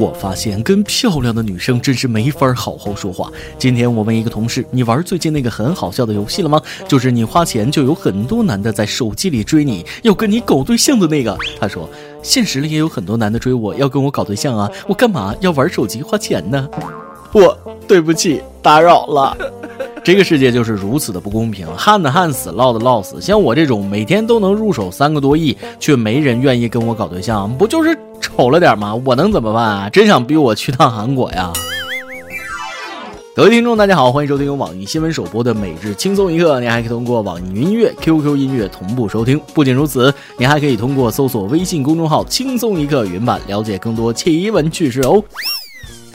我发现跟漂亮的女生真是没法好好说话。今天我问一个同事：“你玩最近那个很好笑的游戏了吗？就是你花钱就有很多男的在手机里追你，要跟你搞对象的那个。”他说：“现实里也有很多男的追我，要跟我搞对象啊，我干嘛要玩手机花钱呢？”我对不起，打扰了。这个世界就是如此的不公平，旱的旱死，涝的涝死。像我这种每天都能入手三个多亿，却没人愿意跟我搞对象，不就是丑了点吗？我能怎么办啊？真想逼我去趟韩国呀！各位听众，大家好，欢迎收听由网易新闻首播的每日轻松一刻。您还可以通过网易云音乐、QQ 音乐同步收听。不仅如此，您还可以通过搜索微信公众号“轻松一刻”云版了解更多奇闻趣事哦。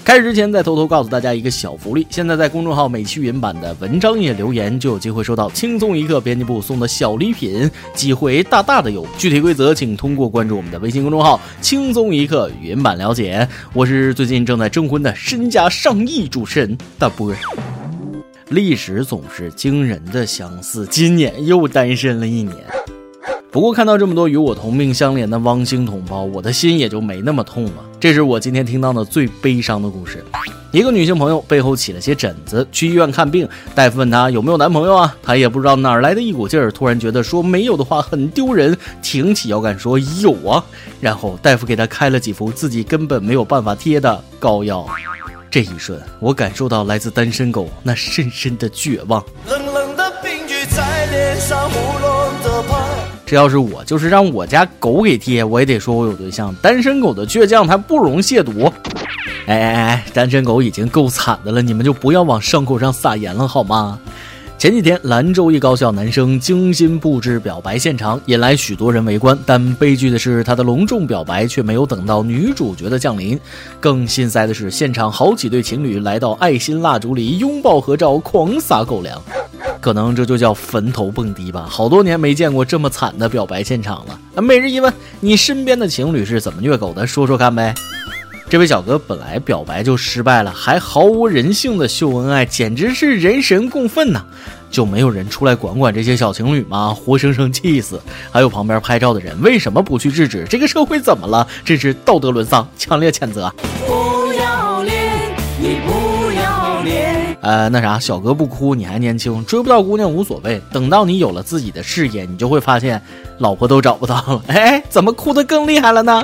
开始之前，再偷偷告诉大家一个小福利：现在在公众号每期云版的文章页留言，就有机会收到轻松一刻编辑部送的小礼品，机会大大的有。具体规则，请通过关注我们的微信公众号“轻松一刻”云版了解。我是最近正在征婚的身家上亿主持人大波。历史总是惊人的相似，今年又单身了一年。不过看到这么多与我同命相连的汪星同胞，我的心也就没那么痛了。这是我今天听到的最悲伤的故事。一个女性朋友背后起了些疹子，去医院看病，大夫问她有没有男朋友啊？她也不知道哪来的一股劲儿，突然觉得说没有的话很丢人，挺起腰杆说有啊。然后大夫给她开了几副自己根本没有办法贴的膏药。这一瞬，我感受到来自单身狗那深深的绝望。冷冷的冰雨在脸上。这要是我，就是让我家狗给贴，我也得说我有对象。单身狗的倔强，它不容亵渎。哎哎哎，单身狗已经够惨的了，你们就不要往伤口上撒盐了好吗？前几天，兰州一高校男生精心布置表白现场，引来许多人围观。但悲剧的是，他的隆重表白却没有等到女主角的降临。更心塞的是，现场好几对情侣来到爱心蜡烛里拥抱合照，狂撒狗粮。可能这就叫坟头蹦迪吧。好多年没见过这么惨的表白现场了。每日一问：你身边的情侣是怎么虐狗的？说说看呗。这位小哥本来表白就失败了，还毫无人性的秀恩爱，简直是人神共愤呐！就没有人出来管管这些小情侣吗？活生生气死！还有旁边拍照的人，为什么不去制止？这个社会怎么了？真是道德沦丧，强烈谴责！不要脸，你不要脸。呃，那啥，小哥不哭，你还年轻，追不到姑娘无所谓。等到你有了自己的事业，你就会发现，老婆都找不到了。哎，怎么哭得更厉害了呢？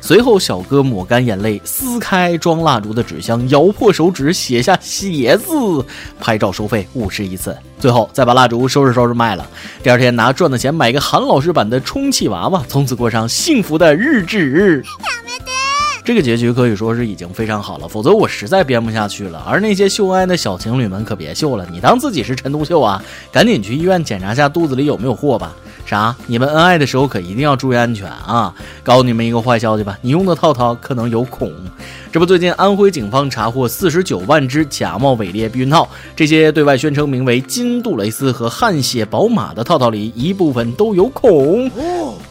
随后，小哥抹干眼泪，撕开装蜡烛的纸箱，咬破手指，写下“写”字，拍照收费五十一次。最后再把蜡烛收拾收拾卖了。第二天拿赚的钱买个韩老师版的充气娃娃，从此过上幸福的日子。这个结局可以说是已经非常好了，否则我实在编不下去了。而那些秀恩爱的小情侣们可别秀了，你当自己是陈独秀啊？赶紧去医院检查下肚子里有没有货吧。啥？你们恩爱的时候可一定要注意安全啊！告诉你们一个坏消息吧，你用的套套可能有孔。这不，最近安徽警方查获四十九万只假冒伪劣避孕套，这些对外宣称名为金杜蕾斯和汗血宝马的套套里，一部分都有孔。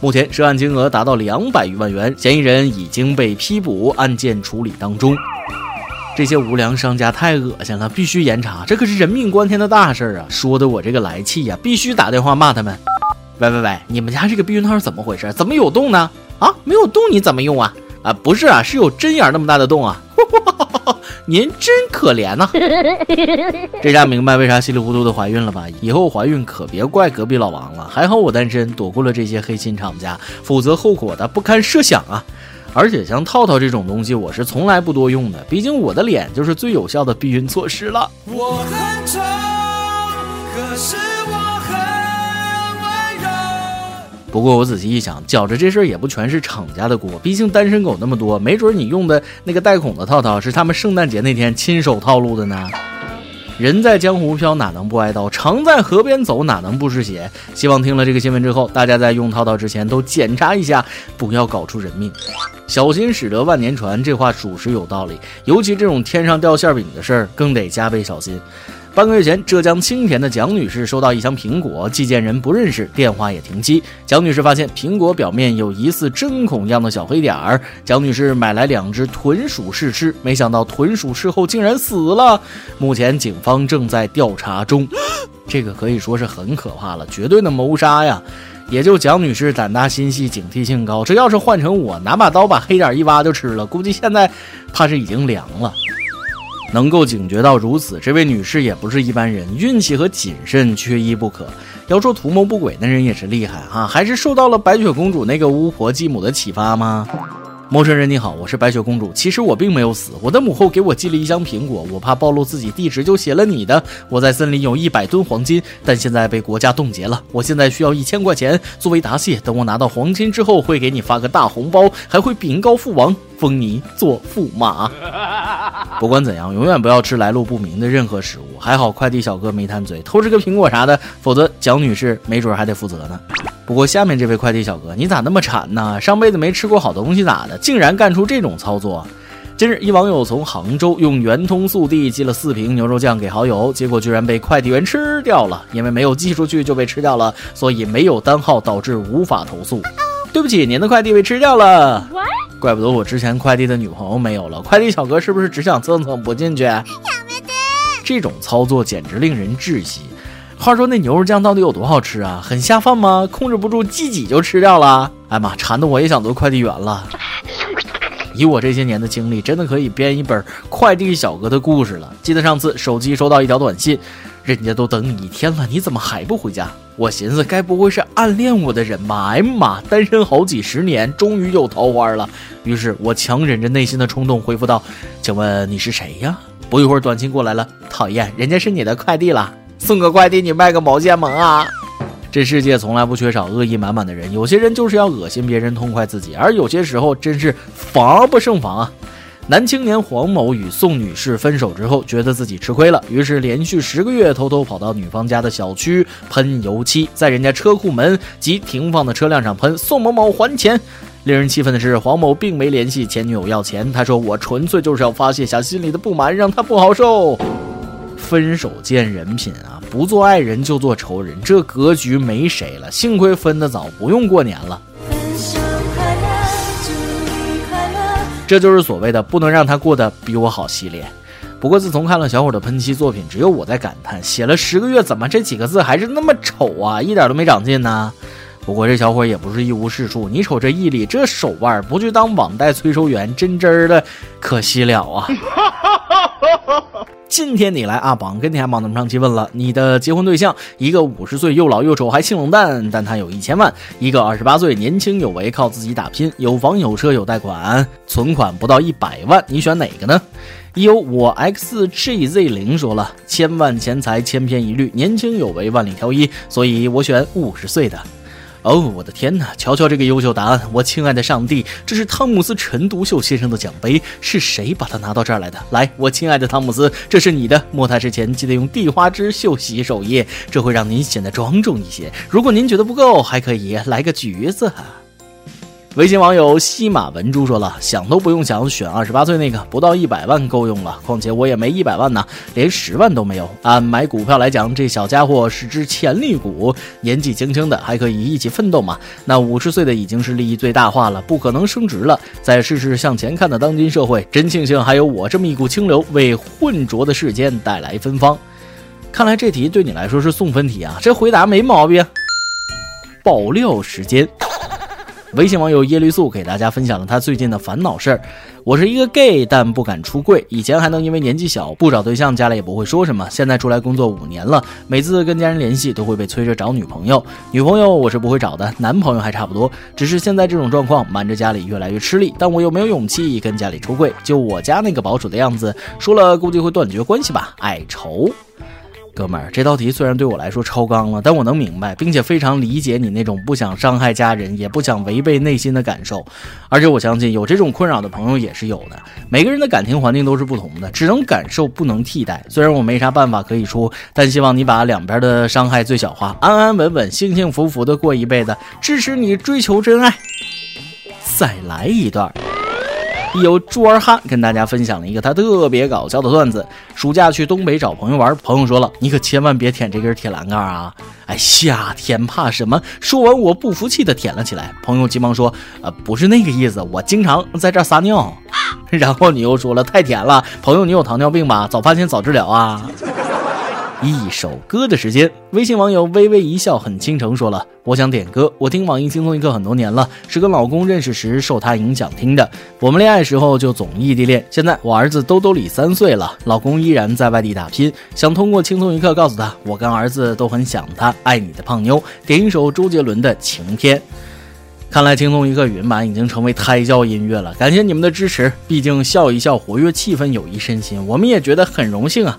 目前涉案金额达到两百余万元，嫌疑人已经被批捕，案件处理当中。这些无良商家太恶心了，必须严查，这可是人命关天的大事儿啊！说的我这个来气呀，必须打电话骂他们。喂喂喂，你们家这个避孕套是怎么回事？怎么有洞呢？啊，没有洞你怎么用啊？啊，不是啊，是有针眼那么大的洞啊！您真可怜呐！这下明白为啥稀里糊涂的怀孕了吧？以后怀孕可别怪隔壁老王了。还好我单身，躲过了这些黑心厂家，否则后果的不堪设想啊！而且像套套这种东西，我是从来不多用的，毕竟我的脸就是最有效的避孕措施了。我很丑，可是。不过我仔细一想，觉着这事儿也不全是厂家的锅，毕竟单身狗那么多，没准你用的那个带孔的套套是他们圣诞节那天亲手套路的呢。人在江湖飘，哪能不挨刀？常在河边走，哪能不湿鞋？希望听了这个新闻之后，大家在用套套之前都检查一下，不要搞出人命。小心驶得万年船，这话属实有道理。尤其这种天上掉馅饼的事儿，更得加倍小心。半个月前，浙江青田的蒋女士收到一箱苹果，寄件人不认识，电话也停机。蒋女士发现苹果表面有疑似针孔样的小黑点儿，蒋女士买来两只豚鼠试吃，没想到豚鼠事后竟然死了。目前警方正在调查中，这个可以说是很可怕了，绝对的谋杀呀！也就蒋女士胆大心细，警惕性高。这要是换成我，拿把刀把黑点一挖就吃了，估计现在怕是已经凉了。能够警觉到如此，这位女士也不是一般人，运气和谨慎缺一不可。要说图谋不轨，的人也是厉害哈，还是受到了白雪公主那个巫婆继母的启发吗？陌生人你好，我是白雪公主。其实我并没有死，我的母后给我寄了一箱苹果，我怕暴露自己地址，就写了你的。我在森林有一百吨黄金，但现在被国家冻结了。我现在需要一千块钱作为答谢。等我拿到黄金之后，会给你发个大红包，还会禀告父王，封你做驸马。不管怎样，永远不要吃来路不明的任何食物。还好快递小哥没贪嘴，偷吃个苹果啥的，否则蒋女士没准还得负责呢。不过下面这位快递小哥，你咋那么馋呢？上辈子没吃过好东西咋的？竟然干出这种操作！近日，一网友从杭州用圆通速递寄了四瓶牛肉酱给好友，结果居然被快递员吃掉了。因为没有寄出去就被吃掉了，所以没有单号，导致无法投诉。对不起，您的快递被吃掉了。怪不得我之前快递的女朋友没有了。快递小哥是不是只想蹭蹭不进去？这种操作简直令人窒息。话说那牛肉酱到底有多好吃啊？很下饭吗？控制不住自己就吃掉了？哎妈，馋的我也想做快递员了。以我这些年的经历，真的可以编一本快递小哥的故事了。记得上次手机收到一条短信，人家都等你一天了，你怎么还不回家？我寻思该不会是暗恋我的人吧？哎呀妈，单身好几十年，终于有桃花了。于是我强忍着内心的冲动回复道：“请问你是谁呀？”不一会儿短信过来了，讨厌，人家是你的快递了。送个快递，你卖个毛线萌啊！这世界从来不缺少恶意满满的人，有些人就是要恶心别人，痛快自己，而有些时候真是防不胜防啊！男青年黄某与宋女士分手之后，觉得自己吃亏了，于是连续十个月偷偷跑到女方家的小区喷油漆，在人家车库门及停放的车辆上喷。宋某某还钱。令人气愤的是，黄某并没联系前女友要钱，他说：“我纯粹就是要发泄下心里的不满，让她不好受。”分手见人品啊，不做爱人就做仇人，这格局没谁了。幸亏分得早，不用过年了。这就是所谓的不能让他过得比我好系列。不过自从看了小伙的喷漆作品，只有我在感叹，写了十个月，怎么这几个字还是那么丑啊，一点都没长进呢？不过这小伙也不是一无是处，你瞅这毅力，这手腕，不去当网贷催收员，真真的可惜了啊。今天你来阿榜跟天榜那么上期问了你的结婚对象，一个五十岁又老又丑还性冷淡，但他有一千万；一个二十八岁年轻有为，靠自己打拼，有房有车有贷款，存款不到一百万，你选哪个呢？有我 xgz 零说了，千万钱财千篇一律，年轻有为万里挑一，所以我选五十岁的。哦，我的天哪！瞧瞧这个优秀答案，我亲爱的上帝，这是汤姆斯陈独秀先生的奖杯，是谁把它拿到这儿来的？来，我亲爱的汤姆斯，这是你的。摸它之前记得用地花枝秀洗手液，这会让您显得庄重一些。如果您觉得不够，还可以来个橘子。微信网友西马文珠说了：“想都不用想，选二十八岁那个，不到一百万够用了。况且我也没一百万呢，连十万都没有。按买股票来讲，这小家伙是只潜力股，年纪轻轻的还可以一起奋斗嘛。那五十岁的已经是利益最大化了，不可能升职了。再试试向前看的当今社会，真庆幸还有我这么一股清流，为混浊的世间带来芬芳。看来这题对你来说是送分题啊，这回答没毛病。爆料时间。”微信网友叶绿素给大家分享了他最近的烦恼事儿。我是一个 gay，但不敢出柜。以前还能因为年纪小不找对象，家里也不会说什么。现在出来工作五年了，每次跟家人联系都会被催着找女朋友。女朋友我是不会找的，男朋友还差不多。只是现在这种状况，瞒着家里越来越吃力，但我又没有勇气跟家里出柜。就我家那个保守的样子，说了估计会断绝关系吧，爱愁。哥们儿，这道题虽然对我来说超纲了，但我能明白，并且非常理解你那种不想伤害家人，也不想违背内心的感受。而且我相信有这种困扰的朋友也是有的。每个人的感情环境都是不同的，只能感受不能替代。虽然我没啥办法可以出，但希望你把两边的伤害最小化，安安稳稳、幸幸福福的过一辈子。支持你追求真爱。再来一段。有猪儿汉跟大家分享了一个他特别搞笑的段子：暑假去东北找朋友玩，朋友说了，你可千万别舔这根铁栏杆啊！哎，夏天怕什么？说完，我不服气的舔了起来。朋友急忙说：“呃，不是那个意思，我经常在这撒尿。”然后你又说了，太甜了。朋友，你有糖尿病吧？早发现早治疗啊！一首歌的时间。微信网友微微一笑很倾城说了：“我想点歌，我听网易轻松一刻很多年了，是跟老公认识时受他影响听的。我们恋爱时候就总异地恋，现在我儿子兜兜里三岁了，老公依然在外地打拼，想通过轻松一刻告诉他，我跟儿子都很想他，爱你的胖妞。点一首周杰伦的晴天。”看来轻松一刻云版已经成为胎教音乐了，感谢你们的支持。毕竟笑一笑，活跃气氛，有益身心，我们也觉得很荣幸啊。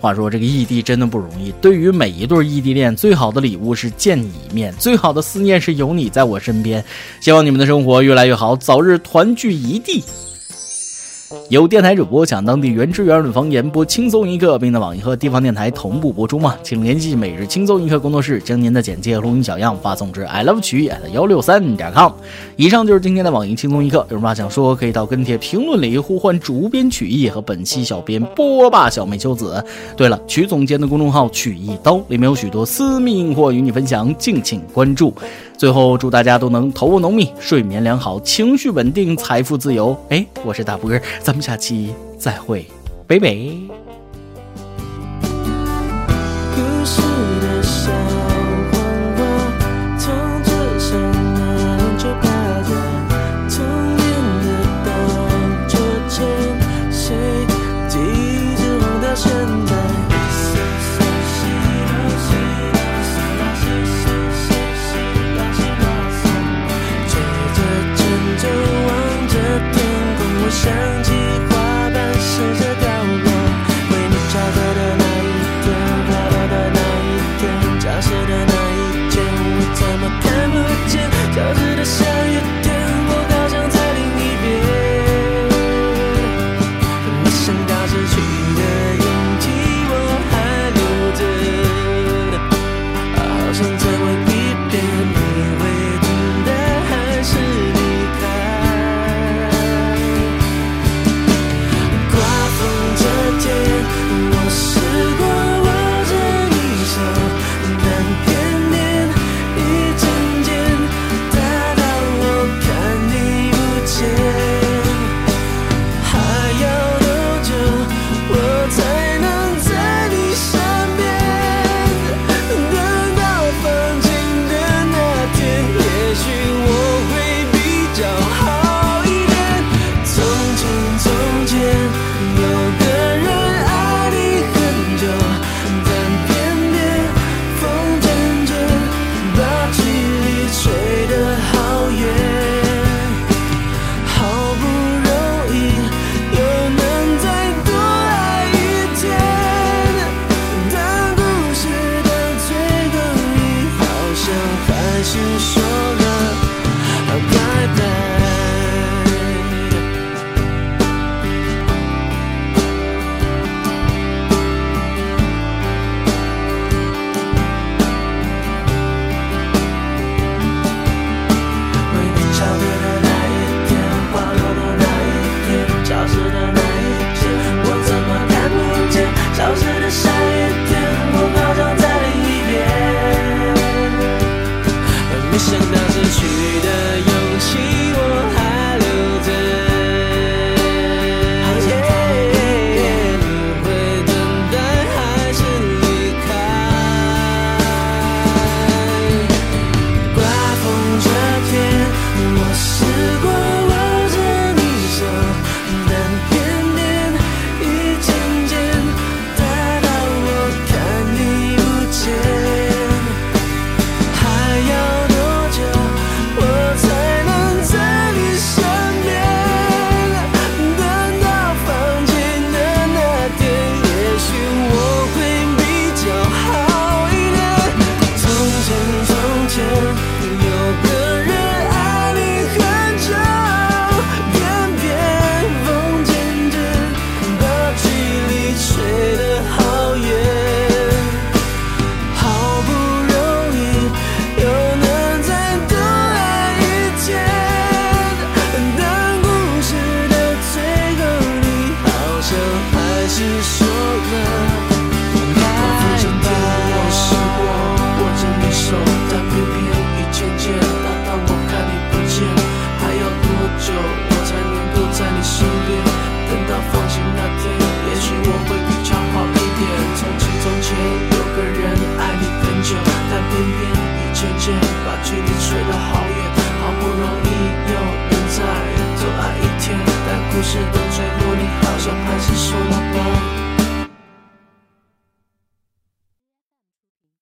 话说这个异地真的不容易，对于每一对异地恋，最好的礼物是见你一面，最好的思念是有你在我身边。希望你们的生活越来越好，早日团聚一地。有电台主播想当地原汁原味的方言，播轻松一刻，并在网易和地方电台同步播出吗？请联系每日轻松一刻工作室，将您的简介、录音小样发送至 i love 曲艺幺六三点 com。以上就是今天的网易轻松一刻，有什么话想说，可以到跟帖评论里呼唤主编曲艺和本期小编波霸小妹秋子。对了，曲总监的公众号曲一刀里面有许多私密硬货与你分享，敬请关注。最后，祝大家都能头发浓密、睡眠良好、情绪稳定、财富自由。哎，我是大波儿，咱们下期再会，拜拜。